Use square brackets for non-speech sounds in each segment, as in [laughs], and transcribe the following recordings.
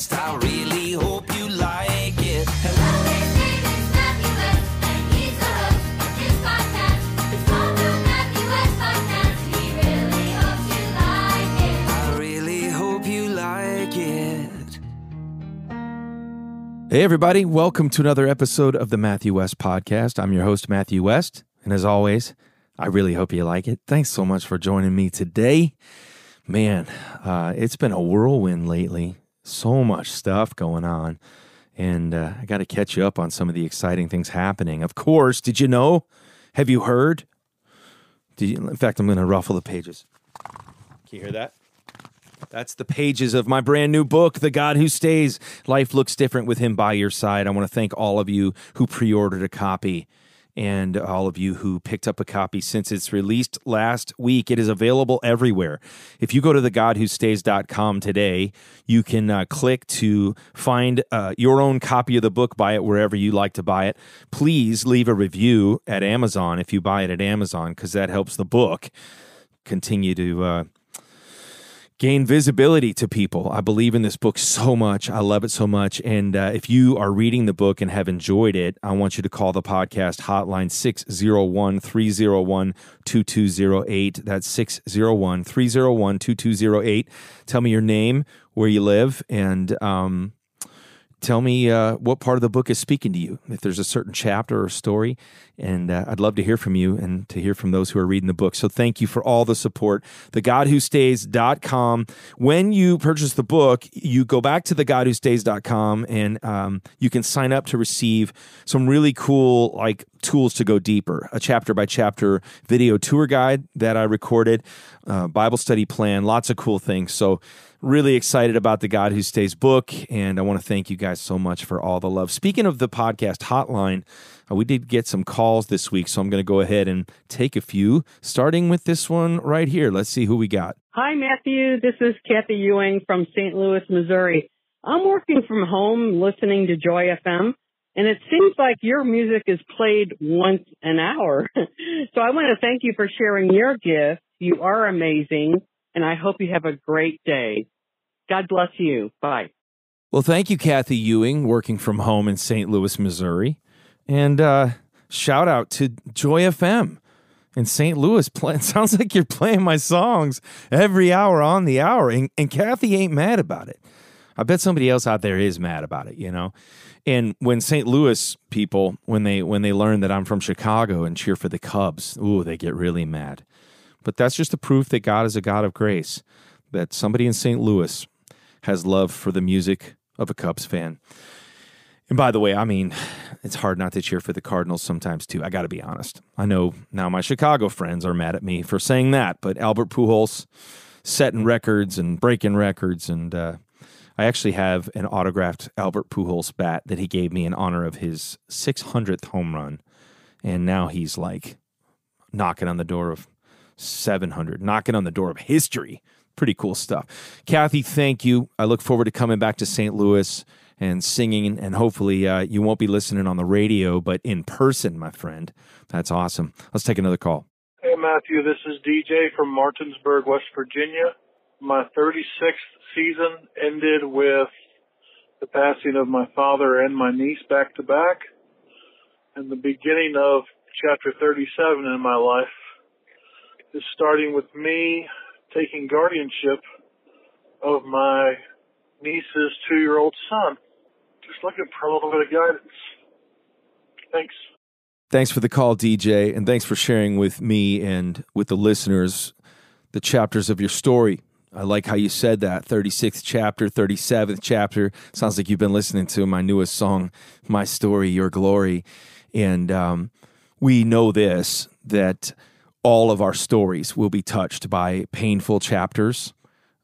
West. I really hope you like it. Hello, podcast. Podcast. Hey, everybody, welcome to another episode of the Matthew West Podcast. I'm your host, Matthew West. And as always, I really hope you like it. Thanks so much for joining me today. Man, uh, it's been a whirlwind lately. So much stuff going on. And uh, I got to catch you up on some of the exciting things happening. Of course, did you know? Have you heard? You, in fact, I'm going to ruffle the pages. Can you hear that? That's the pages of my brand new book, The God Who Stays. Life looks different with Him by your side. I want to thank all of you who pre ordered a copy and all of you who picked up a copy since it's released last week. It is available everywhere. If you go to thegodwhostays.com today, you can uh, click to find uh, your own copy of the book, buy it wherever you like to buy it. Please leave a review at Amazon if you buy it at Amazon, because that helps the book continue to. Uh, gain visibility to people. I believe in this book so much. I love it so much. And uh, if you are reading the book and have enjoyed it, I want you to call the podcast hotline 601 301 2208. That's 601 301 2208. Tell me your name, where you live, and um, tell me uh, what part of the book is speaking to you. If there's a certain chapter or story, and uh, I'd love to hear from you and to hear from those who are reading the book. So thank you for all the support. TheGodWhoStays.com. When you purchase the book, you go back to TheGodWhoStays.com and um, you can sign up to receive some really cool like tools to go deeper. A chapter by chapter video tour guide that I recorded, uh, Bible study plan, lots of cool things. So really excited about the God Who Stays book, and I want to thank you guys so much for all the love. Speaking of the podcast hotline, uh, we did get some calls this week, so I'm going to go ahead and take a few, starting with this one right here. Let's see who we got. Hi, Matthew. This is Kathy Ewing from St. Louis, Missouri. I'm working from home listening to Joy FM, and it seems like your music is played once an hour. [laughs] so I want to thank you for sharing your gift. You are amazing, and I hope you have a great day. God bless you. Bye. Well, thank you, Kathy Ewing, working from home in St. Louis, Missouri. And uh, shout out to Joy FM in St. Louis. [laughs] It sounds like you're playing my songs every hour on the hour. And, and Kathy ain't mad about it. I bet somebody else out there is mad about it, you know? And when St. Louis people, when they when they learn that I'm from Chicago and cheer for the Cubs, ooh, they get really mad. But that's just a proof that God is a God of grace. That somebody in St. Louis has love for the music of a Cubs fan. And by the way, I mean, it's hard not to cheer for the Cardinals sometimes too. I got to be honest. I know now my Chicago friends are mad at me for saying that, but Albert Pujols setting records and breaking records, and uh, I actually have an autographed Albert Pujols bat that he gave me in honor of his 600th home run, and now he's like knocking on the door of 700, knocking on the door of history. Pretty cool stuff. Kathy, thank you. I look forward to coming back to St. Louis and singing, and hopefully uh, you won't be listening on the radio, but in person, my friend. That's awesome. Let's take another call. Hey, Matthew, this is DJ from Martinsburg, West Virginia. My 36th season ended with the passing of my father and my niece back to back, and the beginning of chapter 37 in my life is starting with me taking guardianship of my niece's two year old son. Just looking for a little bit of guidance. Thanks. Thanks for the call, DJ, and thanks for sharing with me and with the listeners the chapters of your story. I like how you said that 36th chapter, 37th chapter. Sounds like you've been listening to my newest song, My Story, Your Glory. And um, we know this that all of our stories will be touched by painful chapters,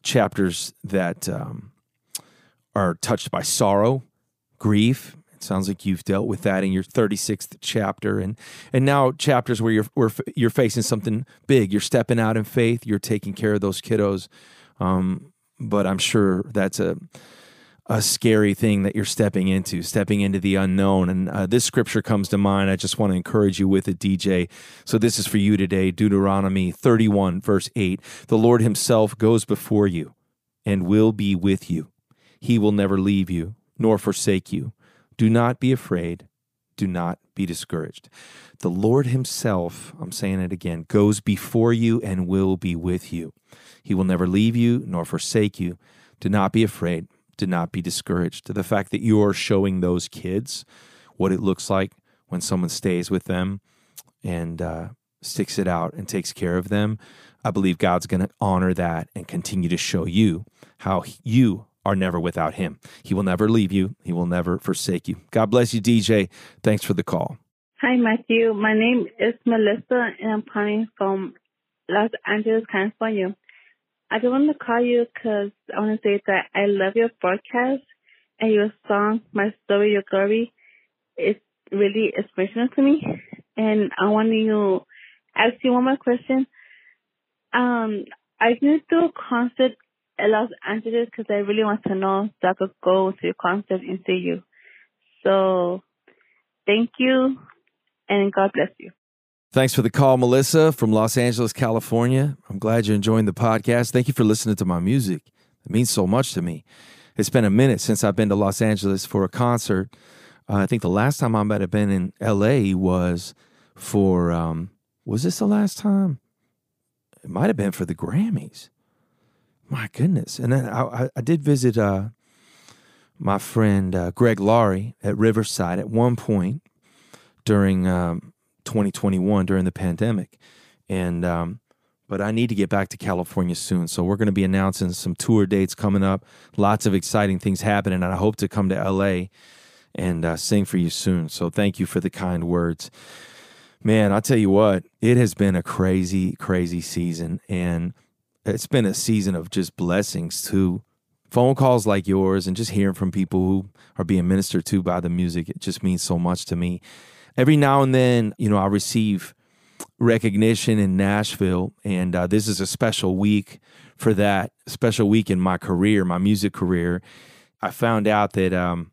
chapters that um, are touched by sorrow, grief. Sounds like you've dealt with that in your 36th chapter, and and now chapters where you're where you're facing something big. You're stepping out in faith. You're taking care of those kiddos. Um, but I'm sure that's a a scary thing that you're stepping into, stepping into the unknown. And uh, this scripture comes to mind. I just want to encourage you with it, DJ. So this is for you today Deuteronomy 31, verse 8. The Lord Himself goes before you and will be with you. He will never leave you nor forsake you. Do not be afraid. Do not be discouraged. The Lord Himself, I'm saying it again, goes before you and will be with you. He will never leave you nor forsake you. Do not be afraid. Do not be discouraged. The fact that you are showing those kids what it looks like when someone stays with them and uh, sticks it out and takes care of them, I believe God's going to honor that and continue to show you how you are never without Him. He will never leave you, He will never forsake you. God bless you, DJ. Thanks for the call. Hi, Matthew. My name is Melissa, and I'm calling from Los Angeles, California. I just wanted to call you because I want to say that I love your broadcast and your song, My Story, Your Glory. It's really inspirational to me. And I want to ask you one more question. Um, I didn't do a concert Los Angeles because I really want to know so I could go to your concert and see you. So, thank you and God bless you. Thanks for the call, Melissa from Los Angeles, California. I'm glad you're enjoying the podcast. Thank you for listening to my music. It means so much to me. It's been a minute since I've been to Los Angeles for a concert. Uh, I think the last time I might have been in LA was for, um, was this the last time? It might have been for the Grammys. My goodness. And then I, I, did visit uh, my friend uh, Greg Laurie at Riverside at one point during um, 2021 during the pandemic. And, um, but I need to get back to California soon. So we're going to be announcing some tour dates coming up. Lots of exciting things happening. And I hope to come to LA and uh, sing for you soon. So thank you for the kind words. Man, I'll tell you what, it has been a crazy, crazy season. And it's been a season of just blessings too. Phone calls like yours and just hearing from people who are being ministered to by the music, it just means so much to me. Every now and then, you know, I receive recognition in Nashville, and uh, this is a special week for that, special week in my career, my music career. I found out that um,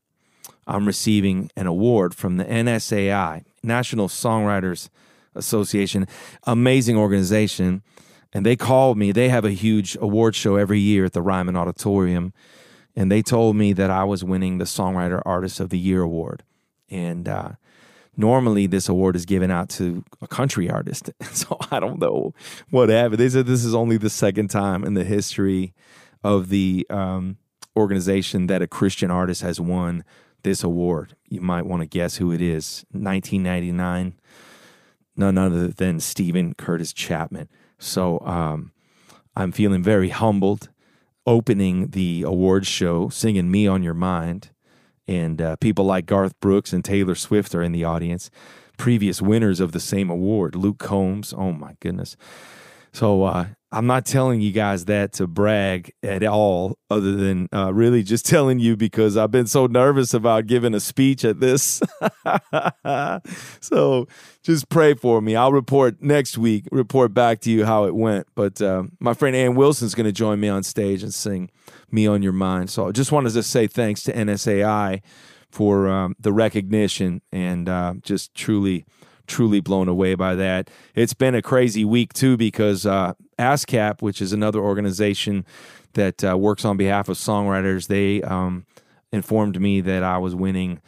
I'm receiving an award from the NSAI, National Songwriters Association, amazing organization. And they called me. They have a huge award show every year at the Ryman Auditorium. And they told me that I was winning the Songwriter Artist of the Year award. And uh, normally this award is given out to a country artist. [laughs] So I don't know what happened. They said this is only the second time in the history of the um, organization that a Christian artist has won this award. You might want to guess who it is. 1999, none other than Steven Curtis Chapman. So um, I'm feeling very humbled opening the awards show, singing Me on Your Mind. And uh, people like Garth Brooks and Taylor Swift are in the audience. Previous winners of the same award, Luke Combs. Oh my goodness. So uh, I'm not telling you guys that to brag at all, other than uh, really just [laughs] telling you because I've been so nervous about giving a speech at this. [laughs] so just pray for me. I'll report next week, report back to you how it went. But uh, my friend Anne Wilson's going to join me on stage and sing Me on Your Mind. So I just wanted to say thanks to NSAI for um, the recognition and uh, just truly truly blown away by that. It's been a crazy week too because uh, ASCAP, which is another organization that uh, works on behalf of songwriters, they um, informed me that I was winning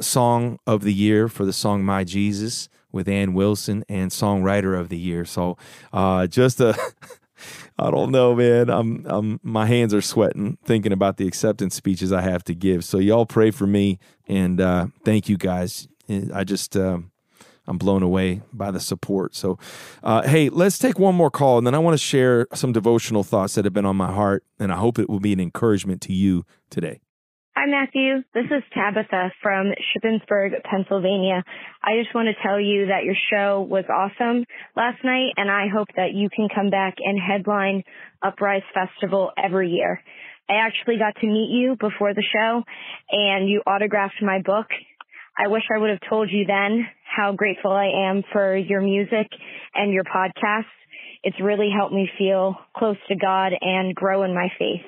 Song of the Year for the song My Jesus with Anne Wilson and Songwriter of the Year. So uh, just a. [laughs] I don't know, man. I'm, I'm, my hands are sweating thinking about the acceptance speeches I have to give. So y'all pray for me and uh, thank you guys. I just, um, I'm blown away by the support. So, uh, hey, let's take one more call, and then I want to share some devotional thoughts that have been on my heart, and I hope it will be an encouragement to you today. Hi, Matthew. This is Tabitha from Shippensburg, Pennsylvania. I just want to tell you that your show was awesome last night, and I hope that you can come back and headline Uprise Festival every year. I actually got to meet you before the show, and you autographed my book. I wish I would have told you then how grateful I am for your music and your podcast. It's really helped me feel close to God and grow in my faith.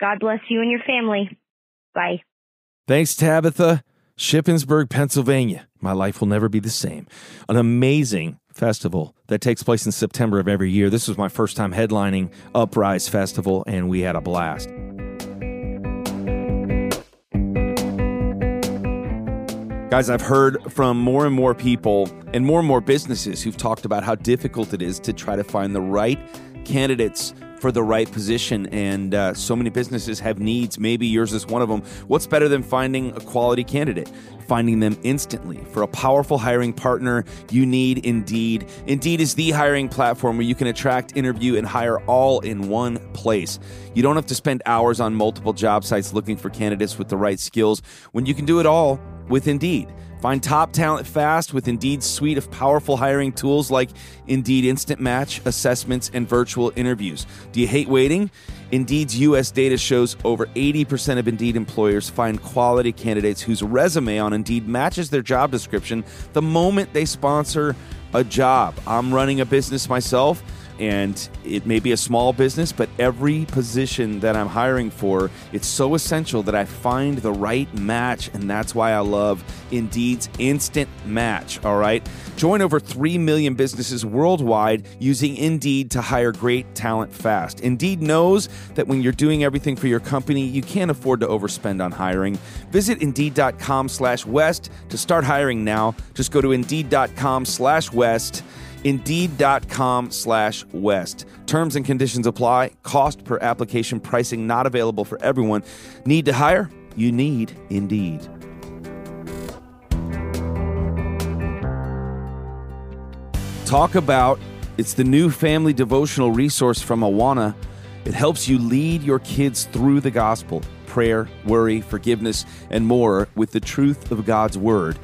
God bless you and your family. Bye. Thanks, Tabitha. Shippensburg, Pennsylvania. My life will never be the same. An amazing festival that takes place in September of every year. This was my first time headlining Uprise Festival, and we had a blast. Guys, I've heard from more and more people and more and more businesses who've talked about how difficult it is to try to find the right candidates for the right position. And uh, so many businesses have needs. Maybe yours is one of them. What's better than finding a quality candidate? Finding them instantly. For a powerful hiring partner, you need Indeed. Indeed is the hiring platform where you can attract, interview, and hire all in one place. You don't have to spend hours on multiple job sites looking for candidates with the right skills when you can do it all with Indeed. Find top talent fast with Indeed's suite of powerful hiring tools like Indeed Instant Match, assessments, and virtual interviews. Do you hate waiting? Indeed's US data shows over 80% of Indeed employers find quality candidates whose resume on Indeed matches their job description the moment they sponsor a job. I'm running a business myself and it may be a small business, but every position that I'm hiring for, it's so essential that I find the right match, and that's why I love Indeed's Instant Match. All right, join over three million businesses worldwide using Indeed to hire great talent fast. Indeed knows that when you're doing everything for your company, you can't afford to overspend on hiring. Visit Indeed.com/west to start hiring now. Just go to Indeed.com/west indeed.com slash west. Terms and conditions apply. Cost per application pricing not available for everyone. Need to hire? You need indeed. Talk about it's the new family devotional resource from awana. It helps you lead your kids through the gospel. Prayer worry forgiveness and more with the truth of god's word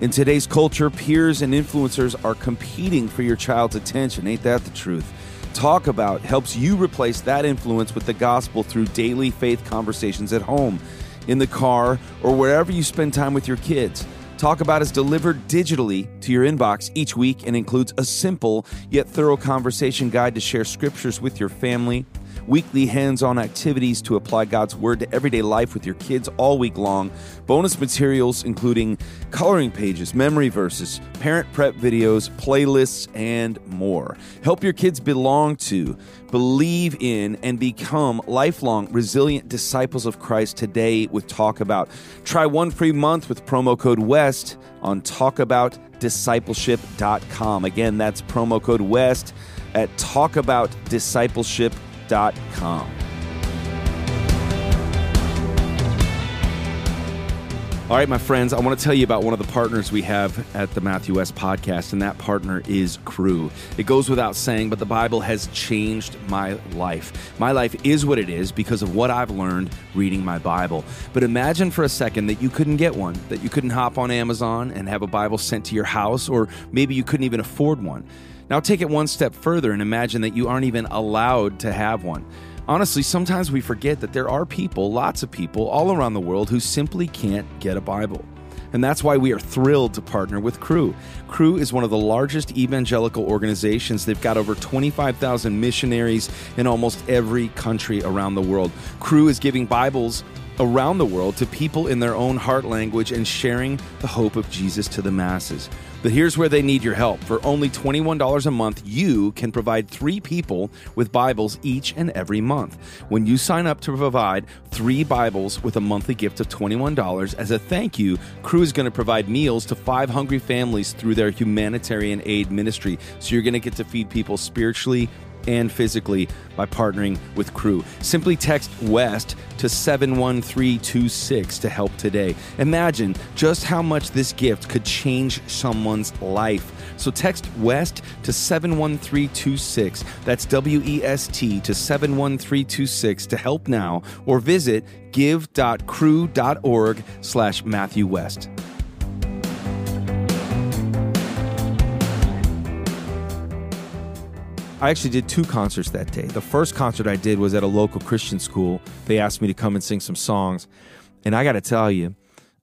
in today's culture, peers and influencers are competing for your child's attention. Ain't that the truth? Talk About helps you replace that influence with the gospel through daily faith conversations at home, in the car, or wherever you spend time with your kids. Talk About is delivered digitally to your inbox each week and includes a simple yet thorough conversation guide to share scriptures with your family, weekly hands on activities to apply God's Word to everyday life with your kids all week long, bonus materials including coloring pages, memory verses, parent prep videos, playlists, and more. Help your kids belong to, believe in, and become lifelong resilient disciples of Christ today with Talk About. Try one free month with promo code WEST on talkaboutdiscipleship.com. Again, that's promo code WEST at talkaboutdiscipleship.com. All right, my friends, I want to tell you about one of the partners we have at the Matthew West podcast, and that partner is Cru. It goes without saying, but the Bible has changed my life. My life is what it is because of what I've learned reading my Bible. But imagine for a second that you couldn't get one, that you couldn't hop on Amazon and have a Bible sent to your house, or maybe you couldn't even afford one. Now take it one step further and imagine that you aren't even allowed to have one. Honestly, sometimes we forget that there are people, lots of people, all around the world who simply can't get a Bible. And that's why we are thrilled to partner with Cru. Cru is one of the largest evangelical organizations. They've got over 25,000 missionaries in almost every country around the world. Cru is giving Bibles around the world to people in their own heart language and sharing the hope of Jesus to the masses. But here's where they need your help. For only $21 a month, you can provide three people with Bibles each and every month. When you sign up to provide three Bibles with a monthly gift of $21, as a thank you, Cru is going to provide meals to five hungry families through their humanitarian aid ministry. So you're going to get to feed people spiritually and physically by partnering with Cru. Simply text WEST to 71326 to help today. Imagine just how much this gift could change someone's life. So text WEST to 71326. That's W E S T to 71326 to help now or visit give.cru.org slash Matthew West. I actually did two concerts that day. The first concert I did was at a local Christian school. They asked me to come and sing some songs. And I got to tell you,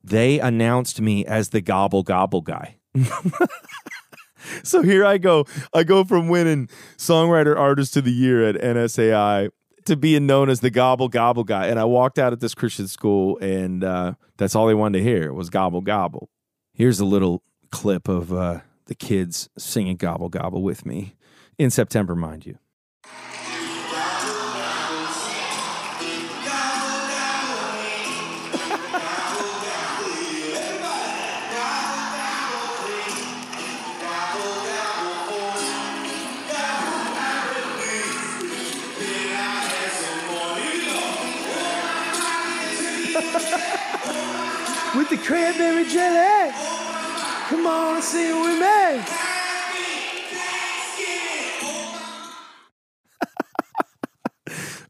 they announced me as the gobble gobble guy. [laughs] so here I go. I go from winning songwriter artist of the year at NSAI to being known as the gobble gobble guy. And I walked out at this Christian school, and uh, that's all they wanted to hear was gobble gobble. Here's a little clip of uh, the kids singing gobble gobble with me in September, mind you. with the cranberry jelly. Come on, and see what we make.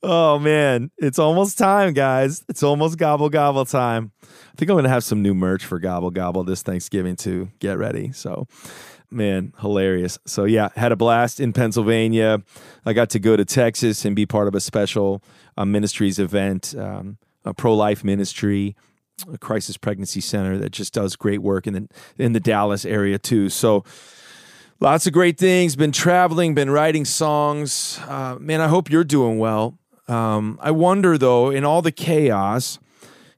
Oh man, it's almost time, guys. It's almost gobble gobble time. I think I'm gonna have some new merch for gobble gobble this Thanksgiving too. Get ready. So, man, hilarious. So yeah, had a blast in Pennsylvania. I got to go to Texas and be part of a special uh, ministries event, um, a pro life ministry, a crisis pregnancy center that just does great work in the in the Dallas area too. So. Lots of great things. Been traveling, been writing songs. Uh, man, I hope you're doing well. Um, I wonder though, in all the chaos,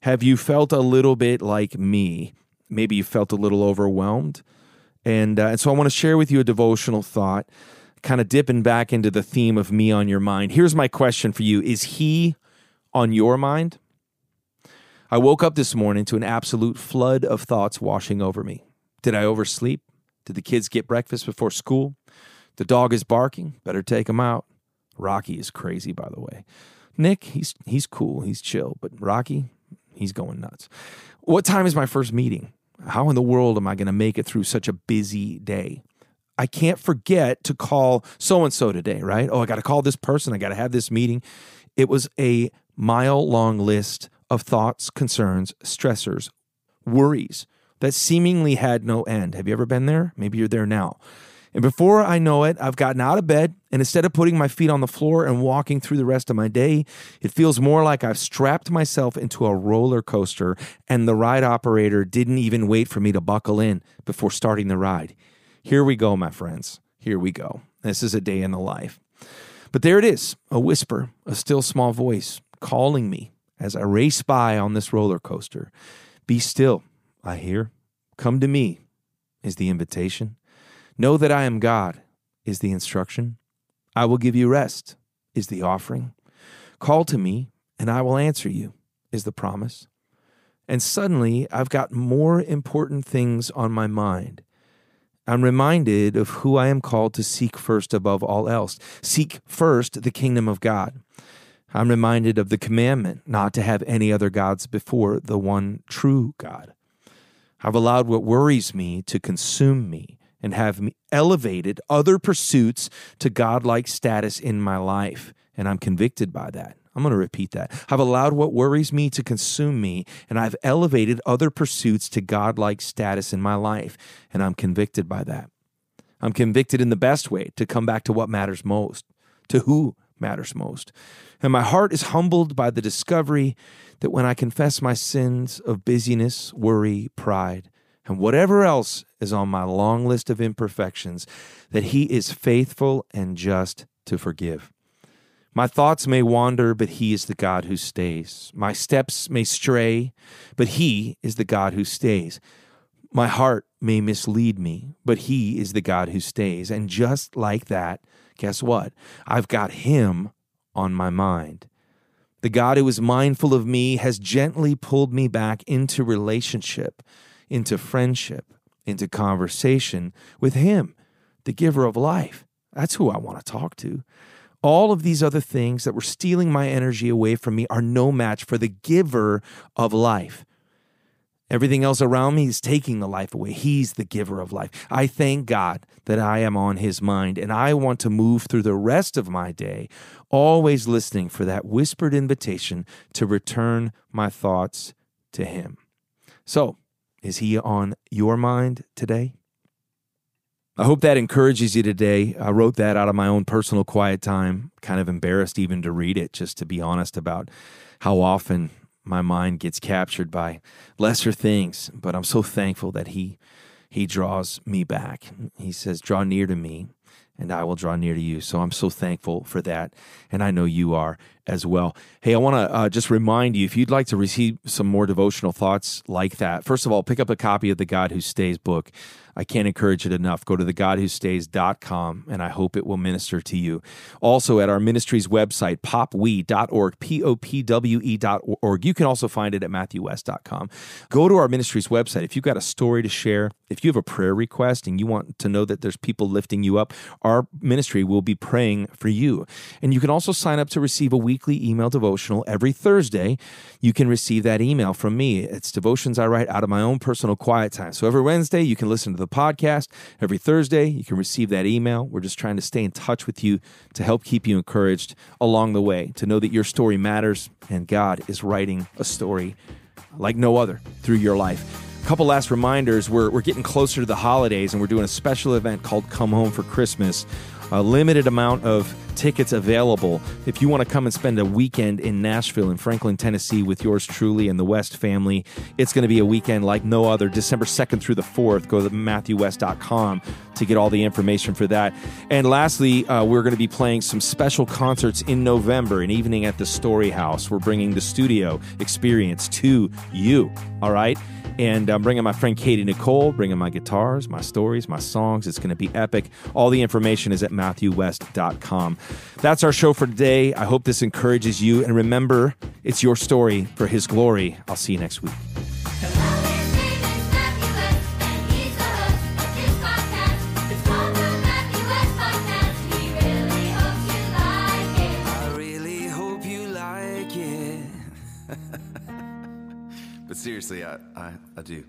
have you felt a little bit like me? Maybe you felt a little overwhelmed. And, uh, and so I want to share with you a devotional thought, kind of dipping back into the theme of me on your mind. Here's my question for you Is he on your mind? I woke up this morning to an absolute flood of thoughts washing over me. Did I oversleep? Did the kids get breakfast before school? The dog is barking. Better take him out. Rocky is crazy, by the way. Nick, he's he's cool, he's chill, but Rocky, he's going nuts. What time is my first meeting? How in the world am I going to make it through such a busy day? I can't forget to call so and so today, right? Oh, I got to call this person. I got to have this meeting. It was a mile long list of thoughts, concerns, stressors, worries that seemingly had no end. Have you ever been there? Maybe you're there now. And before I know it, I've gotten out of bed, and instead of putting my feet on the floor and walking through the rest of my day, it feels more like I've strapped myself into a roller coaster, and the ride operator didn't even wait for me to buckle in before starting the ride. Here we go, my friends. Here we go. This is a day in the life. But there it is a whisper, a still small voice calling me as I race by on this roller coaster. Be still, I hear. Come to me is the invitation. Know that I am God is the instruction. I will give you rest is the offering. Call to me and I will answer you is the promise. And suddenly I've got more important things on my mind. I'm reminded of who I am called to seek first above all else. Seek first the kingdom of God. I'm reminded of the commandment not to have any other gods before the one true God. I've allowed what worries me to consume me and have elevated other pursuits to godlike status in my life. And I'm convicted by that. I'm going to repeat that. I've allowed what worries me to consume me, and I've elevated other pursuits to godlike status in my life. And I'm convicted by that. I'm convicted in the best way to come back to what matters most, to who matters most. And my heart is humbled by the discovery that when I confess my sins of busyness, worry, pride, and whatever else is on my long list of imperfections, that He is faithful and just to forgive. My thoughts may wander, but He is the God who stays. My steps may stray, but He is the God who stays. My heart may mislead me, but He is the God who stays. And just like that, guess what? I've got Him on my mind. The God who is mindful of me has gently pulled me back into relationship, into friendship, into conversation with Him, the giver of life. That's who I want to talk to. All of these other things that were stealing my energy away from me are no match for the giver of life. Everything else around me is taking the life away. He's the giver of life. I thank God that I am on His mind, and I want to move through the rest of my day, always listening for that whispered invitation to return my thoughts to Him. So, is He on your mind today? I hope that encourages you today. I wrote that out of my own personal quiet time. Kind of embarrassed even to read it, just to be honest about how often my mind gets captured by lesser things. But I'm so thankful that He He draws me back. He says, "Draw near to me." And I will draw near to you. So I'm so thankful for that. And I know you are as well. Hey, I want to uh, just remind you if you'd like to receive some more devotional thoughts like that, first of all, pick up a copy of the God Who Stays book. I can't encourage it enough. Go to thegodwhostays.com and I hope it will minister to you. Also, at our ministry's website, popwe.org, P O P W E.org. You can also find it at matthewwest.com. Go to our ministry's website. If you've got a story to share, if you have a prayer request and you want to know that there's people lifting you up, our ministry will be praying for you. And you can also sign up to receive a weekly email devotional every Thursday. You can receive that email from me. It's devotions I write out of my own personal quiet time. So every Wednesday, you can listen to the podcast. Every Thursday, you can receive that email. We're just trying to stay in touch with you to help keep you encouraged along the way, to know that your story matters and God is writing a story like no other through your life. Couple last reminders we're, we're getting closer to the holidays and we're doing a special event called Come Home for Christmas. A limited amount of tickets available. If you want to come and spend a weekend in Nashville in Franklin, Tennessee with yours truly and the West family, it's going to be a weekend like no other. December 2nd through the 4th. Go to MatthewWest.com to get all the information for that. And lastly, uh, we're going to be playing some special concerts in November, an evening at the Story House. We're bringing the studio experience to you. All right. And uh, I'm bringing my friend Katie Nichole, bringing my guitars, my stories, my songs. It's going to be epic. All the information is at MatthewWest.com. That's our show for today. I hope this encourages you. And remember, it's your story for His glory. I'll see you next week. Seriously, I, I, I do.